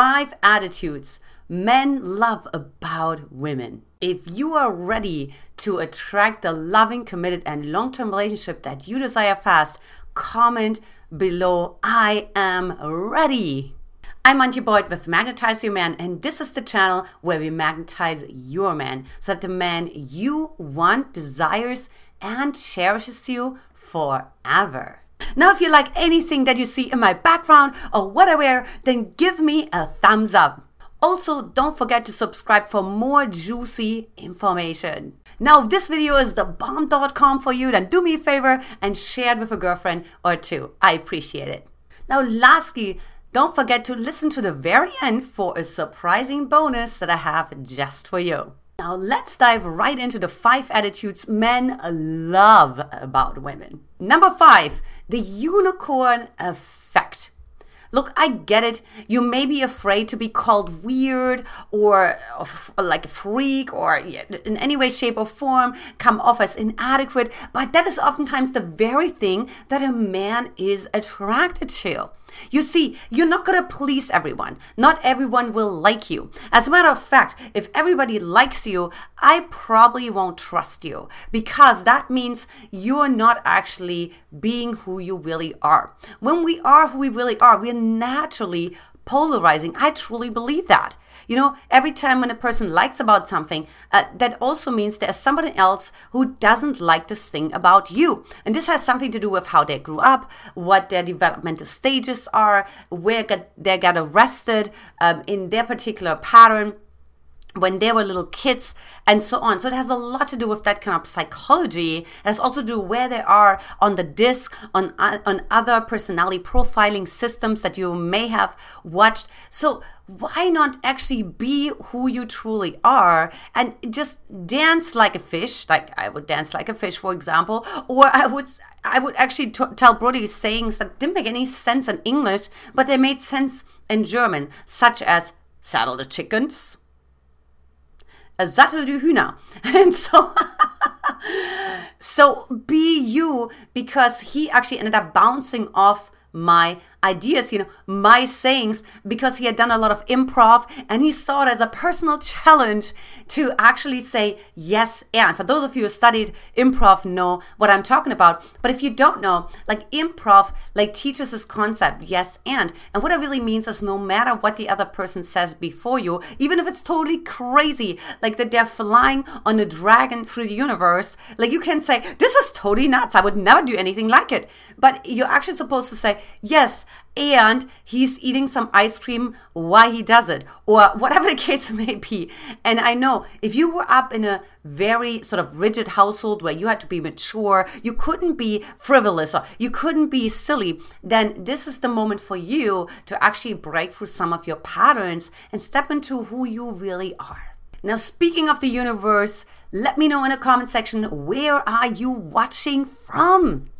five attitudes men love about women. If you are ready to attract the loving, committed, and long term relationship that you desire fast, comment below I am ready. I'm Antje Boyd with Magnetize Your Man, and this is the channel where we magnetize your man so that the man you want desires and cherishes you forever. Now, if you like anything that you see in my background or what I wear, then give me a thumbs up. Also, don't forget to subscribe for more juicy information. Now, if this video is the bomb.com for you, then do me a favor and share it with a girlfriend or two. I appreciate it. Now, lastly, don't forget to listen to the very end for a surprising bonus that I have just for you. Now, let's dive right into the five attitudes men love about women. Number five, the unicorn effect. Look, I get it. You may be afraid to be called weird or like a freak or in any way, shape, or form come off as inadequate, but that is oftentimes the very thing that a man is attracted to. You see, you're not going to please everyone. Not everyone will like you. As a matter of fact, if everybody likes you, I probably won't trust you because that means you're not actually being who you really are. When we are who we really are, we're naturally polarizing. I truly believe that. You know, every time when a person likes about something, uh, that also means there's somebody else who doesn't like this thing about you. And this has something to do with how they grew up, what their developmental stages are, where get, they got arrested um, in their particular pattern when they were little kids and so on. So it has a lot to do with that kind of psychology. It has also to do where they are on the disc, on, uh, on other personality profiling systems that you may have watched. So why not actually be who you truly are and just dance like a fish? Like I would dance like a fish, for example, or I would, I would actually t- tell Brody sayings that didn't make any sense in English, but they made sense in German, such as saddle the chickens Sattel du Hühner. And so, so be you because he actually ended up bouncing off my ideas, you know, my sayings, because he had done a lot of improv and he saw it as a personal challenge to actually say yes and. For those of you who studied improv know what I'm talking about. But if you don't know, like improv, like teaches this concept, yes and. And what it really means is no matter what the other person says before you, even if it's totally crazy, like that they're flying on a dragon through the universe, like you can say, this is totally nuts. I would never do anything like it. But you're actually supposed to say, yes, and he's eating some ice cream while he does it, or whatever the case may be. And I know if you were up in a very sort of rigid household where you had to be mature, you couldn't be frivolous or you couldn't be silly, then this is the moment for you to actually break through some of your patterns and step into who you really are. Now, speaking of the universe, let me know in the comment section where are you watching from?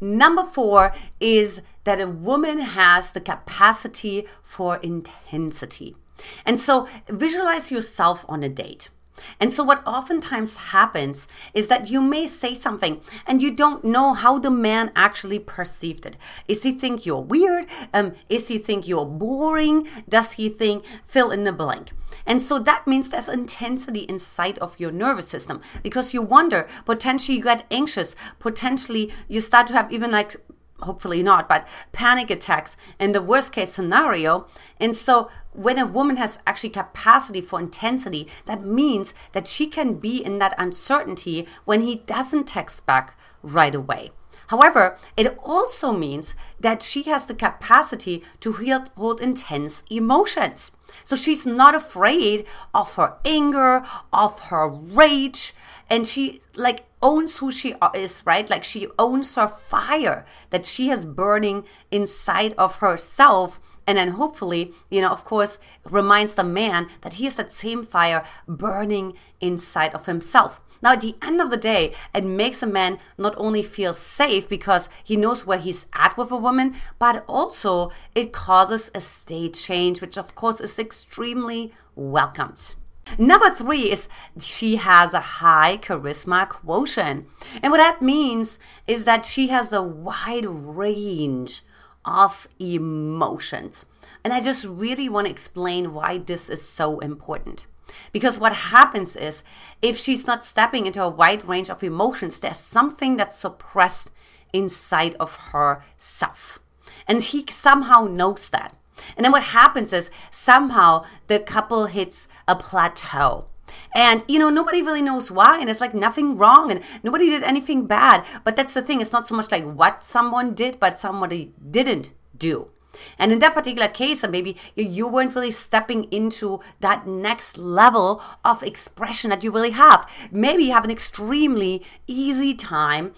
Number four is that a woman has the capacity for intensity. And so visualize yourself on a date. And so, what oftentimes happens is that you may say something and you don't know how the man actually perceived it. Is he think you're weird? Um, is he think you're boring? Does he think fill in the blank? And so that means there's intensity inside of your nervous system because you wonder, potentially you get anxious, potentially you start to have even like hopefully not, but panic attacks in the worst case scenario. And so when a woman has actually capacity for intensity, that means that she can be in that uncertainty when he doesn't text back right away. However, it also means that she has the capacity to hold intense emotions. So she's not afraid of her anger, of her rage, and she like owns who she uh, is, right? Like she owns her fire that she has burning inside of herself. And then hopefully, you know, of course, reminds the man that he has that same fire burning inside of himself. Now, at the end of the day, it makes a man not only feel safe because he knows where he's at with a woman, but also it causes a state change, which of course is extremely welcomed. Number three is she has a high charisma quotient. And what that means is that she has a wide range of emotions. And I just really want to explain why this is so important. Because what happens is, if she's not stepping into a wide range of emotions, there's something that's suppressed inside of herself. And he somehow knows that. And then what happens is, somehow the couple hits a plateau. And, you know, nobody really knows why. And it's like nothing wrong and nobody did anything bad. But that's the thing. It's not so much like what someone did, but somebody didn't do. And in that particular case, uh, maybe you weren't really stepping into that next level of expression that you really have. Maybe you have an extremely easy time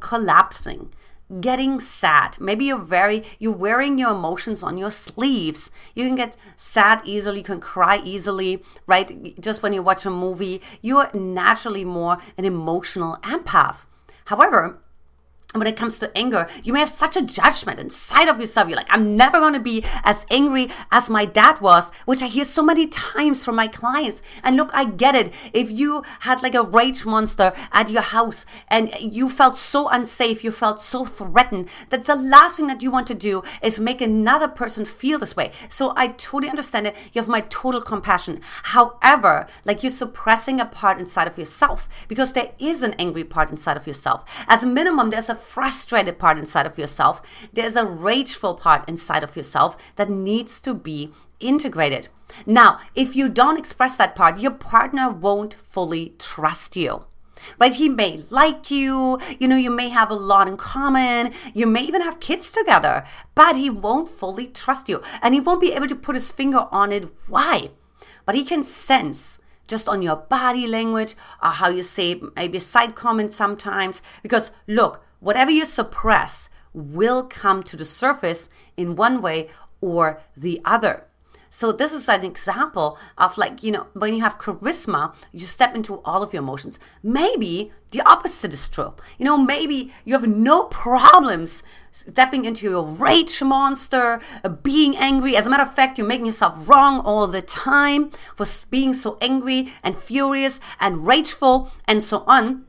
collapsing getting sad. Maybe you're very you're wearing your emotions on your sleeves. You can get sad easily, you can cry easily, right? Just when you watch a movie, you're naturally more an emotional empath. However, when it comes to anger, you may have such a judgment inside of yourself. You're like, I'm never going to be as angry as my dad was, which I hear so many times from my clients. And look, I get it. If you had like a rage monster at your house and you felt so unsafe, you felt so threatened, that the last thing that you want to do is make another person feel this way. So I totally understand it. You have my total compassion. However, like you're suppressing a part inside of yourself because there is an angry part inside of yourself. As a minimum, there's a frustrated part inside of yourself, there's a rageful part inside of yourself that needs to be integrated. Now, if you don't express that part, your partner won't fully trust you. Right? He may like you, you know, you may have a lot in common, you may even have kids together, but he won't fully trust you and he won't be able to put his finger on it. Why? But he can sense just on your body language or how you say maybe side comments sometimes. Because look, whatever you suppress will come to the surface in one way or the other. So this is an example of like, you know, when you have charisma, you step into all of your emotions. Maybe the opposite is true. You know, maybe you have no problems stepping into your rage monster, uh, being angry. As a matter of fact, you're making yourself wrong all the time for being so angry and furious and rageful and so on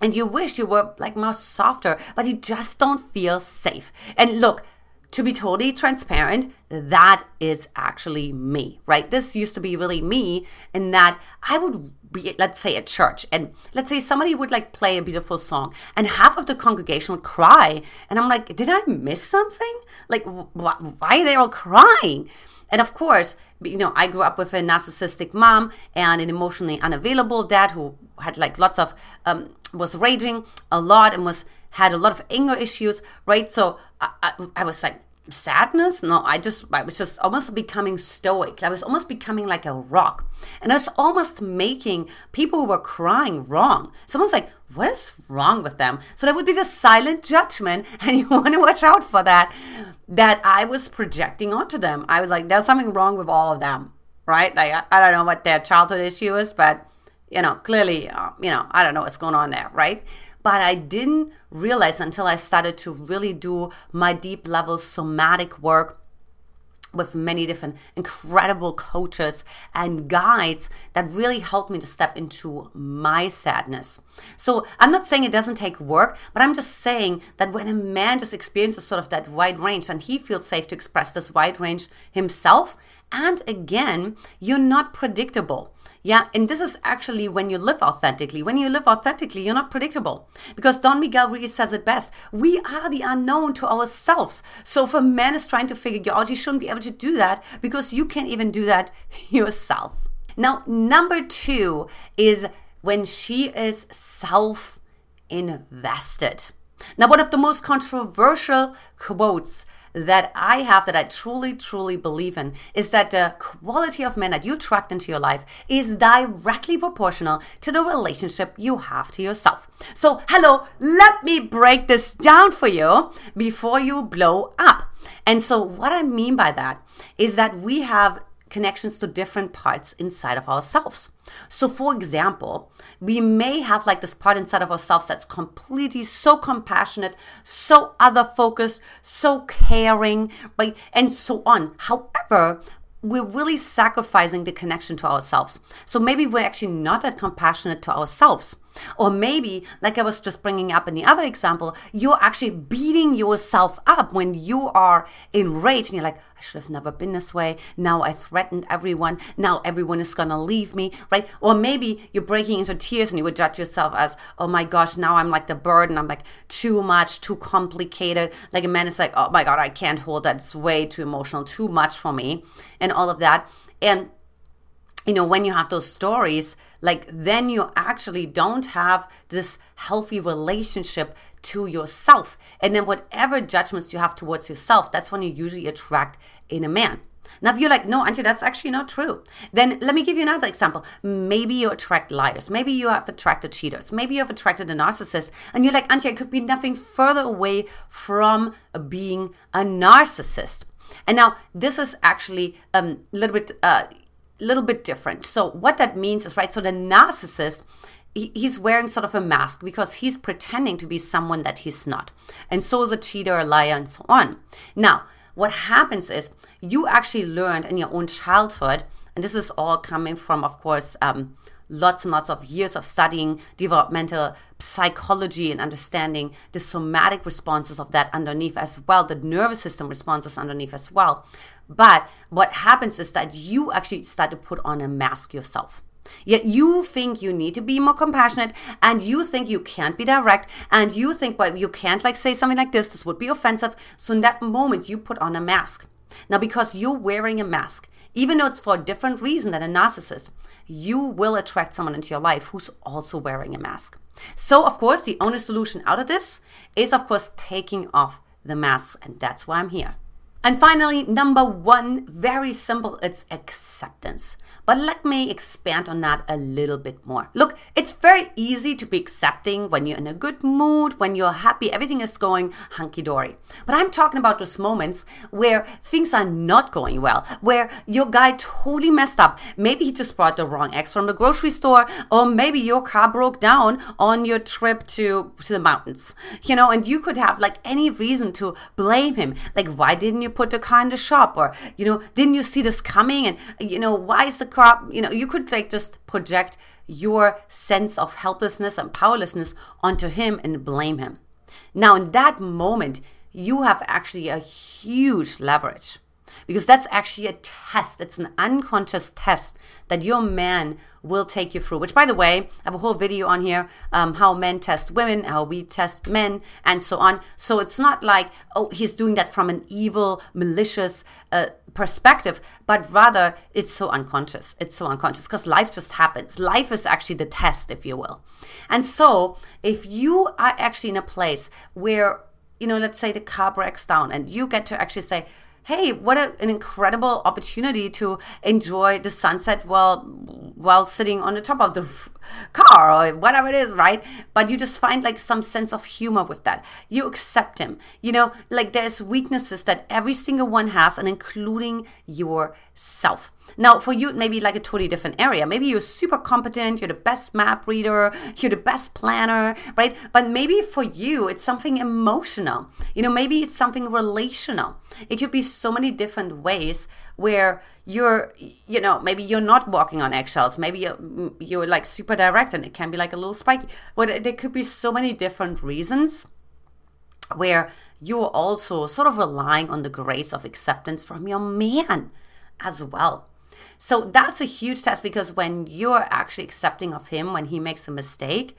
and you wish you were like more softer, but you just don't feel safe. And look, to be totally transparent, that is actually me, right? This used to be really me in that I would be, let's say, at church, and let's say somebody would like play a beautiful song, and half of the congregation would cry. And I'm like, did I miss something? Like, wh- why are they all crying? And of course, you know, I grew up with a narcissistic mom and an emotionally unavailable dad who had like lots of, um, was raging a lot and was, had a lot of anger issues, right? So I, I, I was like, sadness? No i just i was just almost becoming stoic. I was almost becoming like a rock. And i was almost making people who were crying wrong. Someone's like what is wrong with them? So that would be the silent judgment and you want to watch out for that that i was projecting onto them. I was like there's something wrong with all of them right? Like i, I don't know what their childhood issue is but you know clearly uh, you know i don't know what's going on there right but I didn't realize until I started to really do my deep level somatic work with many different incredible coaches and guides that really helped me to step into my sadness. So I'm not saying it doesn't take work, but I'm just saying that when a man just experiences sort of that wide range and he feels safe to express this wide range himself, and again, you're not predictable. Yeah, and this is actually when you live authentically. When you live authentically, you're not predictable. Because Don Miguel really says it best. We are the unknown to ourselves. So if a man is trying to figure you out, you shouldn't be able to do that because you can't even do that yourself. Now, number two is when she is self invested. Now, one of the most controversial quotes that I have that I truly, truly believe in is that the quality of men that you attract into your life is directly proportional to the relationship you have to yourself. So, hello, let me break this down for you before you blow up. And so, what I mean by that is that we have connections to different parts inside of ourselves. So, for example, we may have like this part inside of ourselves that's completely so compassionate, so other focused, so caring, right? And so on. However, we're really sacrificing the connection to ourselves. So maybe we're actually not that compassionate to ourselves. Or maybe, like I was just bringing up in the other example, you're actually beating yourself up when you are enraged and you're like, I should have never been this way. Now I threatened everyone. Now everyone is going to leave me, right? Or maybe you're breaking into tears and you would judge yourself as, oh my gosh, now I'm like the burden. I'm like too much, too complicated. Like a man is like, oh my God, I can't hold that. It's way too emotional, too much for me, and all of that. And you know, when you have those stories, like then you actually don't have this healthy relationship to yourself. And then whatever judgments you have towards yourself, that's when you usually attract in a man. Now, if you're like, no, Antje, that's actually not true, then let me give you another example. Maybe you attract liars. Maybe you have attracted cheaters. Maybe you have attracted a narcissist. And you're like, Antje, I could be nothing further away from being a narcissist. And now, this is actually um, a little bit. Uh, little bit different. So what that means is right. So the narcissist he's wearing sort of a mask because he's pretending to be someone that he's not. And so is a cheater, a liar, and so on. Now, what happens is you actually learned in your own childhood, and this is all coming from, of course, um, lots and lots of years of studying developmental psychology and understanding the somatic responses of that underneath as well, the nervous system responses underneath as well. But what happens is that you actually start to put on a mask yourself. Yet you think you need to be more compassionate and you think you can't be direct and you think, well, you can't like say something like this, this would be offensive. So in that moment, you put on a mask. Now, because you're wearing a mask, even though it's for a different reason than a narcissist, you will attract someone into your life who's also wearing a mask. So, of course, the only solution out of this is, of course, taking off the mask. And that's why I'm here. And finally, number one, very simple, it's acceptance. But let me expand on that a little bit more. Look, it's very easy to be accepting when you're in a good mood, when you're happy, everything is going hunky dory. But I'm talking about those moments where things are not going well, where your guy totally messed up. Maybe he just brought the wrong eggs from the grocery store, or maybe your car broke down on your trip to, to the mountains, you know, and you could have like any reason to blame him. Like, why didn't you put the car in the shop or you know didn't you see this coming? And you know why is the car you know you could like just project your sense of helplessness and powerlessness onto him and blame him. Now in that moment you have actually a huge leverage because that's actually a test. It's an unconscious test that your man will take you through. Which, by the way, I have a whole video on here um, how men test women, how we test men, and so on. So it's not like, oh, he's doing that from an evil, malicious uh, perspective, but rather it's so unconscious. It's so unconscious because life just happens. Life is actually the test, if you will. And so if you are actually in a place where, you know, let's say the car breaks down and you get to actually say, hey, what a, an incredible opportunity to enjoy the sunset while while sitting on the top of the car or whatever it is, right? But you just find like some sense of humor with that. You accept him. You know, like there's weaknesses that every single one has, and including yourself. Now, for you, maybe like a totally different area. Maybe you're super competent, you're the best map reader, you're the best planner, right? But maybe for you, it's something emotional. You know, maybe it's something relational. It could be so many different ways where you're you know maybe you're not walking on eggshells maybe you're, you're like super direct and it can be like a little spiky but there could be so many different reasons where you're also sort of relying on the grace of acceptance from your man as well so that's a huge test because when you're actually accepting of him when he makes a mistake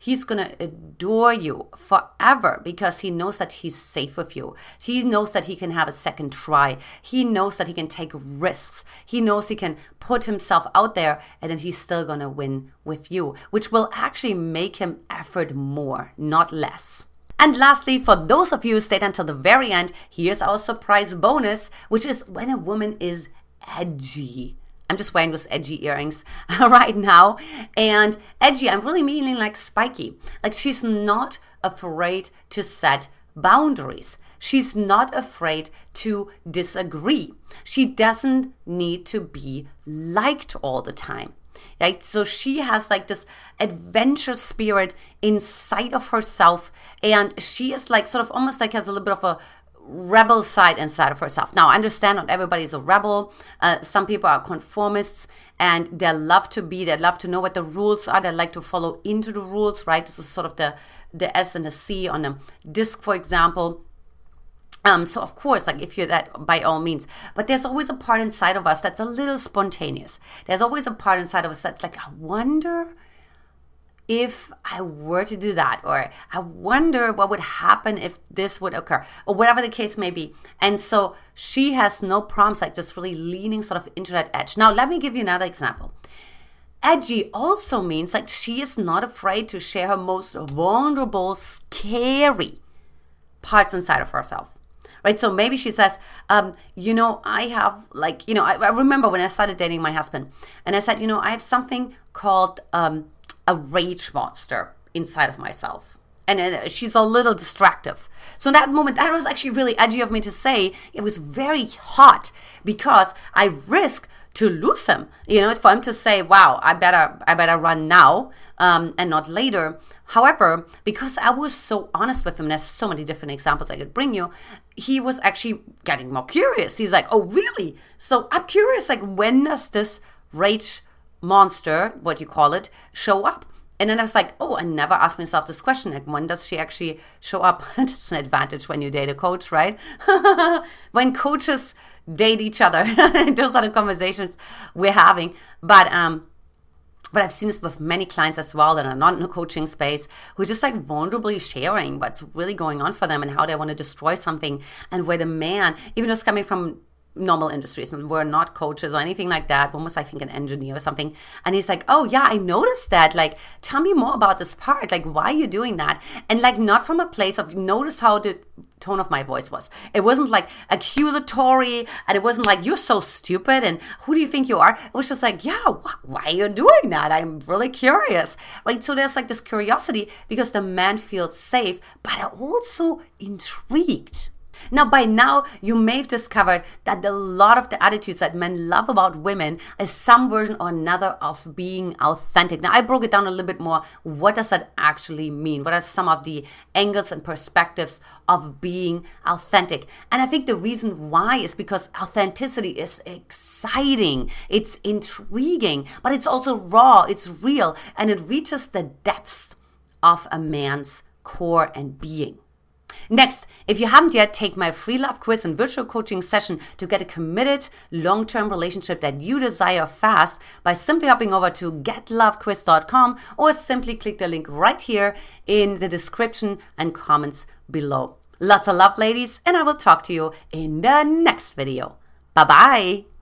He's going to adore you forever because he knows that he's safe with you. He knows that he can have a second try. He knows that he can take risks. He knows he can put himself out there and then he's still going to win with you, which will actually make him effort more, not less. And lastly, for those of you who stayed until the very end, here's our surprise bonus, which is when a woman is edgy. I'm just wearing those edgy earrings right now. And edgy, I'm really meaning like spiky. Like she's not afraid to set boundaries. She's not afraid to disagree. She doesn't need to be liked all the time. Right? So she has like this adventure spirit inside of herself. And she is like sort of almost like has a little bit of a rebel side inside of herself. Now, I understand not everybody's a rebel. Uh, some people are conformists and they love to be, they love to know what the rules are. They like to follow into the rules, right? This is sort of the, the S and the C on a disc, for example. Um, so of course, like if you're that, by all means. But there's always a part inside of us that's a little spontaneous. There's always a part inside of us that's like, I wonder if I were to do that, or I wonder what would happen if this would occur, or whatever the case may be. And so she has no problems, like just really leaning sort of into that edge. Now, let me give you another example. Edgy also means like she is not afraid to share her most vulnerable, scary parts inside of herself right? So maybe she says, um, you know, I have like, you know, I, I, remember when I started dating my husband, and I said, you know, I have something called um, a rage monster inside of myself. And uh, she's a little distractive. So in that moment, that was actually really edgy of me to say. It was very hot because I risk to lose him. You know, for him to say, "Wow, I better, I better run now um, and not later." However, because I was so honest with him, there's so many different examples I could bring you. He was actually getting more curious. He's like, "Oh, really?" So I'm curious. Like, when does this rage monster, what you call it, show up? And then I was like, oh, I never asked myself this question. Like, when does she actually show up? That's an advantage when you date a coach, right? when coaches date each other, those are the conversations we're having. But um, but I've seen this with many clients as well that are not in the coaching space who are just like vulnerably sharing what's really going on for them and how they want to destroy something and where the man, even just coming from normal industries and we're not coaches or anything like that. Almost i think an engineer or something. And he's like oh yeah i noticed that. Like tell me more about this part. Like why are you doing that? And like not from a place of notice how the tone of my voice was. It wasn't like accusatory and it wasn't like you're so stupid and who do you think you are? It was just like yeah wh- why are you doing that? I'm really curious. Right? So there's like this curiosity because the man feels safe but also intrigued now, by now, you may have discovered that a lot of the attitudes that men love about women is some version or another of being authentic. Now, I broke it down a little bit more. What does that actually mean? What are some of the angles and perspectives of being authentic? And I think the reason why is because authenticity is exciting, it's intriguing, but it's also raw, it's real, and it reaches the depths of a man's core and being. Next, if you haven't yet, take my free love quiz and virtual coaching session to get a committed long term relationship that you desire fast by simply hopping over to getlovequiz.com or simply click the link right here in the description and comments below. Lots of love, ladies, and I will talk to you in the next video. Bye bye.